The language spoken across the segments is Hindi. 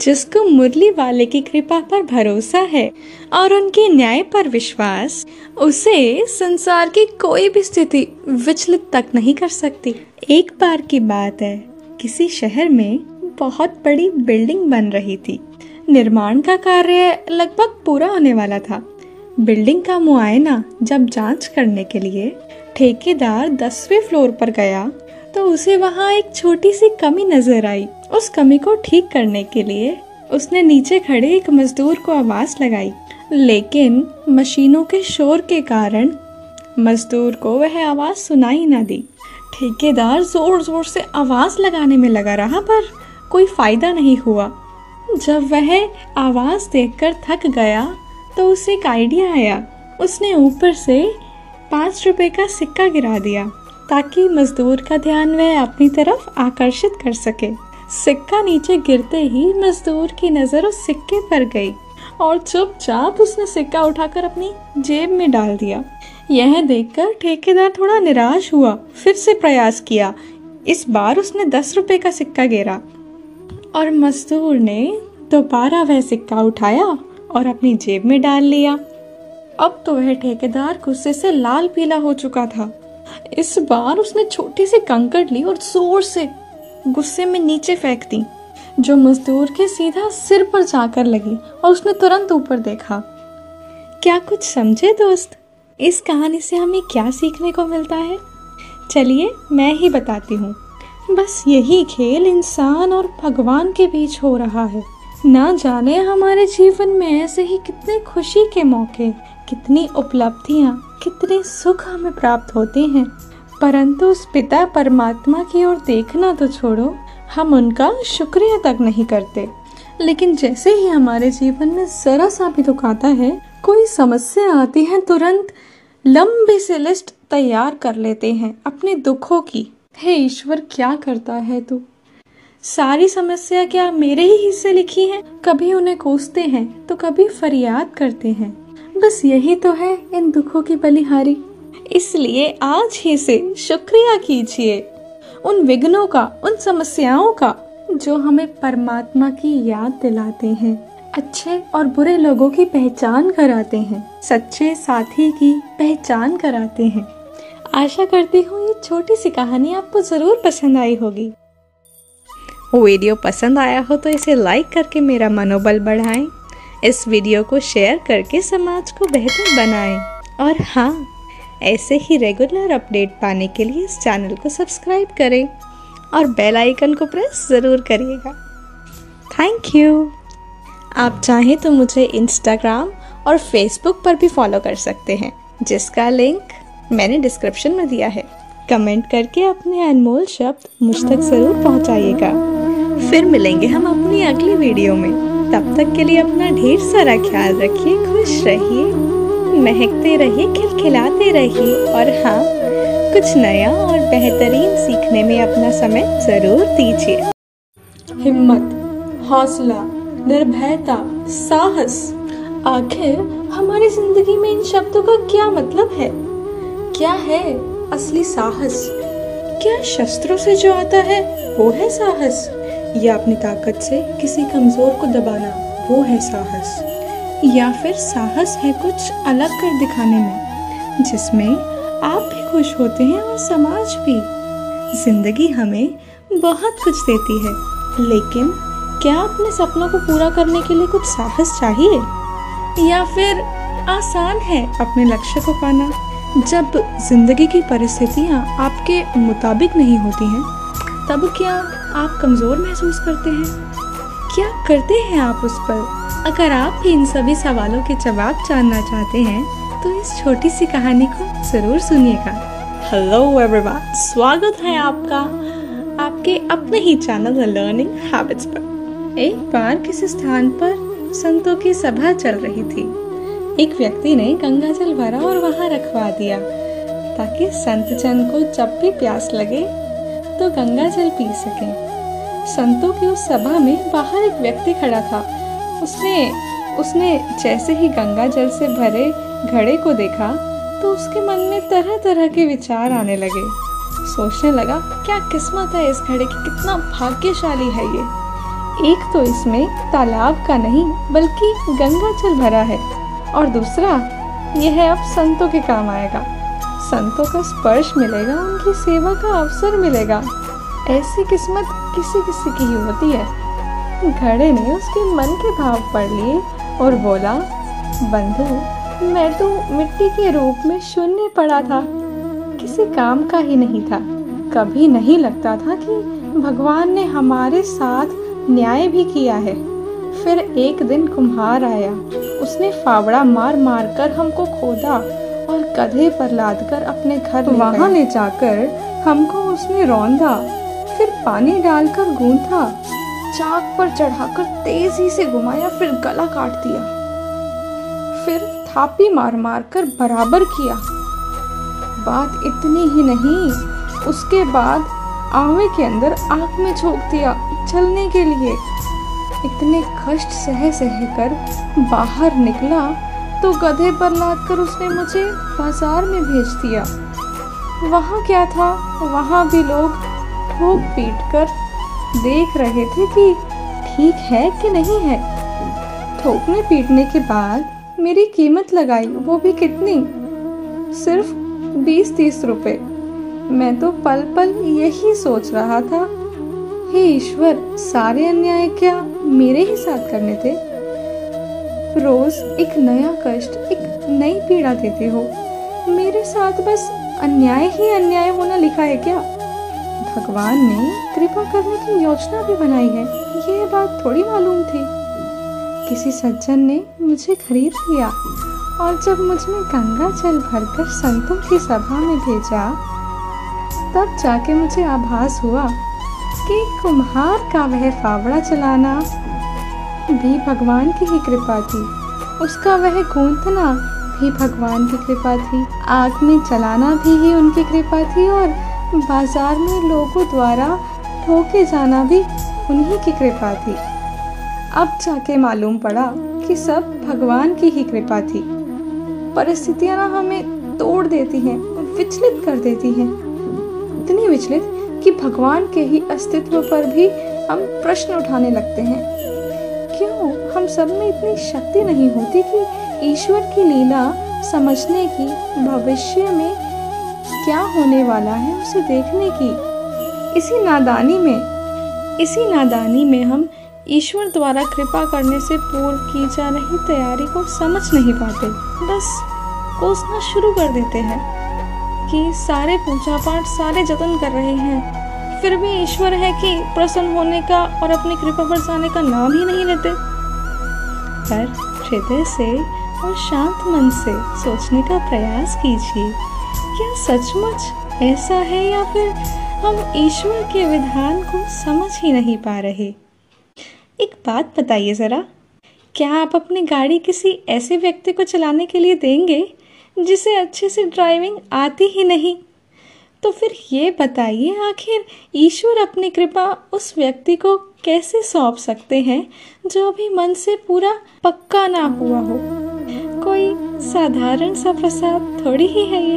जिसको मुरली वाले की कृपा पर भरोसा है और उनके न्याय पर विश्वास, उसे संसार की कोई भी स्थिति विचलित तक नहीं कर सकती। एक बार की बात है, किसी शहर में बहुत बड़ी बिल्डिंग बन रही थी। निर्माण का कार्य लगभग पूरा होने वाला था। बिल्डिंग का मुआयना जब जाँच करने के लिए ठेकेदार दसवें फ्लोर पर गया तो उसे वहाँ एक छोटी सी कमी नज़र आई। उस कमी को ठीक करने के लिए उसने नीचे खड़े एक मजदूर को आवाज़ लगाई। लेकिन मशीनों के शोर के कारण मजदूर को वह आवाज़ सुनाई ना दी। ठेकेदार ज़ोर ज़ोर से आवाज़ लगाने में लगा रहा, पर कोई फ़ायदा नहीं हुआ। जब वह आवाज़ देखकर थक गया तो उसे एक आइडिया आया। उसने ऊपर से पाँच रुपए का सिक्का गिरा दिया। ताकि मजदूर का ध्यान वह अपनी तरफ़ आकर्षित कर सके। सिक्का नीचे गिरते ही मजदूर की नज़र उस सिक्के पर गई और चुपचाप उसने सिक्का उठाकर अपनी जेब में डाल दिया। यह देखकर ठेकेदार थोड़ा निराश हुआ, फिर से प्रयास किया। इस बार उसने दस रुपए का सिक्का गिरा और मजदूर ने दोबारा वह सिक्का उठाया और अपनी जेब में डाल लिया। अब तो वह ठेकेदार गुस्से से लाल पीला हो चुका था। इस बार उसने छोटी सी कंकड़ ली और ज़ोर से गुस्से में नीचे फेंक दी, जो मजदूर के सीधा सिर पर जाकर लगी और उसने तुरंत ऊपर देखा। क्या कुछ समझे दोस्त? इस कहानी से हमें क्या सीखने को मिलता है? चलिए, मैं ही बताती हूँ। बस यही खेल इंसान और भगवान के बीच हो रहा है। ना जाने हमारे जीवन में ऐसे ही कितने खुशी के मौके कितनी उपलब्धियाँ, कितने सुख हमें प्राप्त होते हैं। परंतु उस पिता परमात्मा की ओर देखना तो छोड़ो, हम उनका शुक्रिया तक नहीं करते। लेकिन जैसे ही हमारे जीवन में जरा सा भी दुख आता है, कोई समस्या आती है, तुरंत लंबी सी लिस्ट तैयार कर लेते हैं अपने दुखों की। हे ईश्वर, क्या करता है तू? सारी समस्या क्या मेरे ही हिस्से लिखी है? कभी उन्हें कोसते हैं तो कभी फरियाद करते हैं। बस यही तो है इन दुखों की बलिहारी। इसलिए आज ही से शुक्रिया कीजिए। उन विघ्नों का, उन समस्याओं का, जो हमें परमात्मा की याद दिलाते हैं, अच्छे और बुरे लोगों की पहचान कराते हैं, सच्चे साथी की पहचान कराते हैं। आशा करती हूँ ये छोटी सी कहानी आपको ज़रूर पसंद आई होगी। वीडियो पसंद आया हो तो इसे लाइक करके मेरा मनोबल बढ़ाएँ। इस वीडियो को शेयर करके समाज को बेहतर बनाएँ। और हाँ ऐसे ही रेगुलर अपडेट पाने के लिए इस चैनल को सब्सक्राइब करें और बेल आइकन को प्रेस ज़रूर करिएगा। थैंक यू आप चाहें तो मुझे इंस्टाग्राम और फेसबुक पर भी फॉलो कर सकते हैं, जिसका लिंक मैंने डिस्क्रिप्शन में दिया है। कमेंट करके अपने अनमोल शब्द मुझ तक ज़रूर पहुंचाइएगा। फिर मिलेंगे हम अपनी अगली वीडियो में। तब तक के लिए अपना ढेर सारा ख्याल रखिए, खुश रहिए, महकते रहिए, खिलखिलाते रहिए और हाँ कुछ नया और बेहतरीन सीखने में अपना समय ज़रूर दीजिए। हिम्मत, हौसला, निर्भयता, साहस, आखिर हमारी ज़िंदगी में इन शब्दों का क्या मतलब है? क्या है असली साहस? क्या शस्त्रों से जो आता है, वो है साहस? या अपनी ताकत से किसी कमज़ोर को दबाना, वो है साहस। या फिर साहस है कुछ अलग कर दिखाने में, जिसमें आप भी खुश होते हैं और समाज भी। ज़िंदगी हमें बहुत कुछ देती है, लेकिन क्या अपने सपनों को पूरा करने के लिए कुछ साहस चाहिए? या फिर आसान है अपने लक्ष्य को पाना, जब ज़िंदगी की परिस्थितियाँ आपके मुताबिक नहीं होती हैं? तब क्या आप कमज़ोर महसूस करते हैं? क्या करते हैं आप उस पर? अगर आप भी इन सभी सवालों के जवाब जानना चाहते हैं तो इस छोटी सी कहानी को ज़रूर सुनिएगा। हेलो एवरीवन स्वागत है आपका आपके अपने ही चैनल लर्निंग हैबिट्स पर। एक बार किसी स्थान पर संतों की सभा चल रही थी। एक व्यक्ति ने गंगा जल भरा और वहाँ रखवा दिया ताकि संत जन को जब भी प्यास लगे तो गंगा जल पी सके। संतों की उस सभा में बाहर एक व्यक्ति खड़ा था। उसने उसने जैसे ही गंगा जल से भरे घड़े को देखा तो उसके मन में तरह तरह के विचार आने लगे। सोचने लगा, क्या किस्मत है इस घड़े की? कितना भाग्यशाली है ये। एक तो इसमें तालाब का नहीं, बल्कि गंगा जल भरा है। और दूसरा, यह अब संतों के काम आएगा। संतों का स्पर्श मिलेगा, उनकी सेवा का अवसर मिलेगा। ऐसी किस्मत किसी किसी की ही होती है। घड़े ने उसके मन के भाव पढ़ लिए और बोला, बंधु, मैं तो मिट्टी के रूप में शून्य पड़ा था। किसी काम का ही नहीं था। कभी नहीं लगता था कि भगवान ने हमारे साथ न्याय भी किया है। फिर एक दिन कुम्हार आया। उसने फावड़ा मार मार कर हमको खोदा। और गधे पर लाद कर अपने घर वहाँ ले जाकर हमको उसने रौंदा, फिर पानी डालकर गूंथा, चाक पर चढ़ाकर तेज़ी से घुमाया, फिर गला काट दिया, फिर थापी मार मार कर बराबर किया। बात इतनी ही नहीं, उसके बाद आवे के अंदर आग में झोंक दिया चलने के लिए। इतने कष्ट सह सह कर बाहर निकला तो गधे पर लाद कर उसने मुझे बाज़ार में भेज दिया। वहाँ क्या था? वहाँ भी लोग ठोक पीट कर देख रहे थे कि ठीक है कि नहीं है। ठोकने पीटने के बाद मेरी कीमत लगाई, वो भी कितनी? सिर्फ़ बीस तीस रुपए। मैं तो पल पल यही सोच रहा था, हे ईश्वर, सारे अन्याय क्या मेरे ही साथ करने थे? रोज एक नया कष्ट, एक नई पीड़ा देते हो। मेरे साथ बस अन्याय ही अन्याय होना लिखा है क्या? भगवान ने कृपा करने की योजना भी बनाई है। ये बात थोड़ी मालूम थी। किसी सज्जन ने मुझे खरीद लिया और जब मुझमें गंगा जल भरकर संतों की सभा में भेजा, तब जाके मुझे आभास हुआ कि कुम्हार का वह फावड़ा चलाना भी भगवान की ही कृपा थी। उसका वह गूंथना भी भगवान की कृपा थी। आग में चलाना भी ही उनकी कृपा थी और बाज़ार में लोगों द्वारा ठोके जाना भी उन्हीं की कृपा थी। अब जाके मालूम पड़ा कि सब भगवान की ही कृपा थी। परिस्थितियाँ ना हमें तोड़ देती हैं, विचलित कर देती हैं। इतनी विचलित कि भगवान के ही अस्तित्व पर भी हम प्रश्न उठाने लगते हैं। क्यों? हम सब में इतनी शक्ति नहीं होती कि ईश्वर की लीला समझने की, भविष्य में क्या होने वाला है उसे देखने की। इसी नादानी में, इसी नादानी में हम ईश्वर द्वारा कृपा करने से पूर्व की जा रही तैयारी को समझ नहीं पाते। बस कोसना शुरू कर देते हैं कि सारे पूजा पाठ, सारे जतन कर रहे हैं। फिर भी ईश्वर है कि प्रसन्न होने का और अपनी कृपा बरसाने का नाम ही नहीं लेते। पर हृदय से और शांत मन से सोचने का प्रयास कीजिए, क्या सचमुच ऐसा है या फिर हम ईश्वर के विधान को समझ ही नहीं पा रहे? एक बात बताइए ज़रा, क्या आप अपनी गाड़ी किसी ऐसे व्यक्ति को चलाने के लिए देंगे जिसे अच्छे से ड्राइविंग आती ही नहीं? तो फिर ये बताइए, आखिर ईश्वर अपनी कृपा उस व्यक्ति को कैसे सौंप सकते हैं, जो अभी मन से पूरा पक्का ना हुआ हो? कोई साधारण सा प्रसाद थोड़ी ही है ये।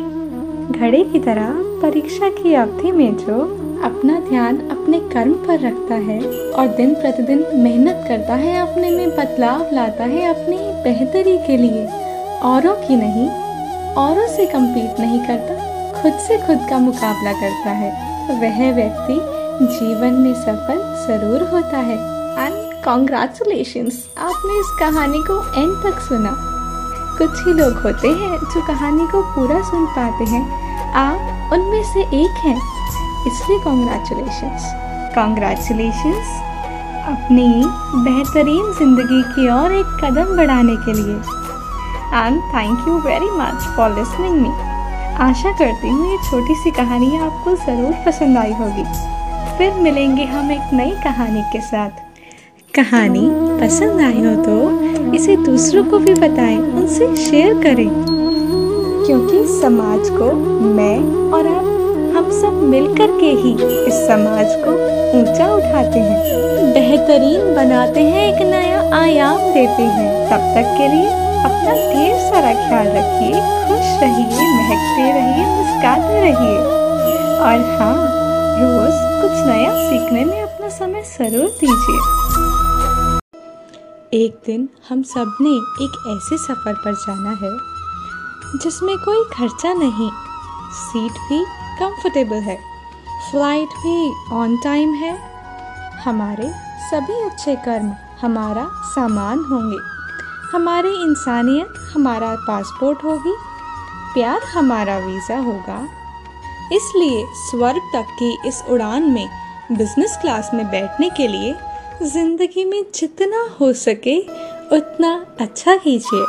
घड़े की तरह परीक्षा की अवधि में जो अपना ध्यान अपने कर्म पर रखता है और दिन प्रतिदिन मेहनत करता है, अपने में बदलाव लाता है अपनी बेहतरी के लिए, औरों की नहीं, औरों से कम्पीट नहीं करता। खुद से खुद का मुकाबला करता है। वह व्यक्ति जीवन में सफल ज़रूर होता है। एंड कॉन्ग्रेचुलेशन आपने इस कहानी को एंड तक सुना। कुछ ही लोग होते हैं जो कहानी को पूरा सुन पाते हैं। आप उनमें से एक हैं। इसलिए कॉन्ग्रेचुलेशन कॉन्ग्रेचुलेशन अपनी बेहतरीन ज़िंदगी की ओर एक कदम बढ़ाने के लिए। And thank you very much for listening me आशा करती हूँ ये छोटी सी कहानी आपको ज़रूर पसंद आई होगी। फिर मिलेंगे हम एक नई कहानी के साथ। कहानी पसंद आई हो तो इसे दूसरों को भी बताएँ, उनसे शेयर करें। क्योंकि समाज को मैं और आप, हम सब मिलकर के ही इस समाज को ऊँचा उठाते हैं। बेहतरीन बनाते हैं, एक नया आयाम देते हैं। तब तक के लिए अपना ढेर सारा ख्याल रखिए, खुश रहिए, महकते रहिए, मुस्काते रहिए। और हाँ रोज कुछ नया सीखने में अपना समय ज़रूर दीजिए। एक दिन हम सबने एक ऐसे सफ़र पर जाना है, जिसमें कोई खर्चा नहीं, सीट भी कंफर्टेबल है फ़्लाइट भी ऑन टाइम है। हमारे सभी अच्छे कर्म, हमारा सामान होंगे। हमारी इंसानियत हमारा पासपोर्ट होगी, प्यार हमारा वीज़ा होगा। इसलिए स्वर्ग तक की इस उड़ान में बिज़नेस क्लास में बैठने के लिए, ज़िंदगी में जितना हो सके, उतना अच्छा कीजिए।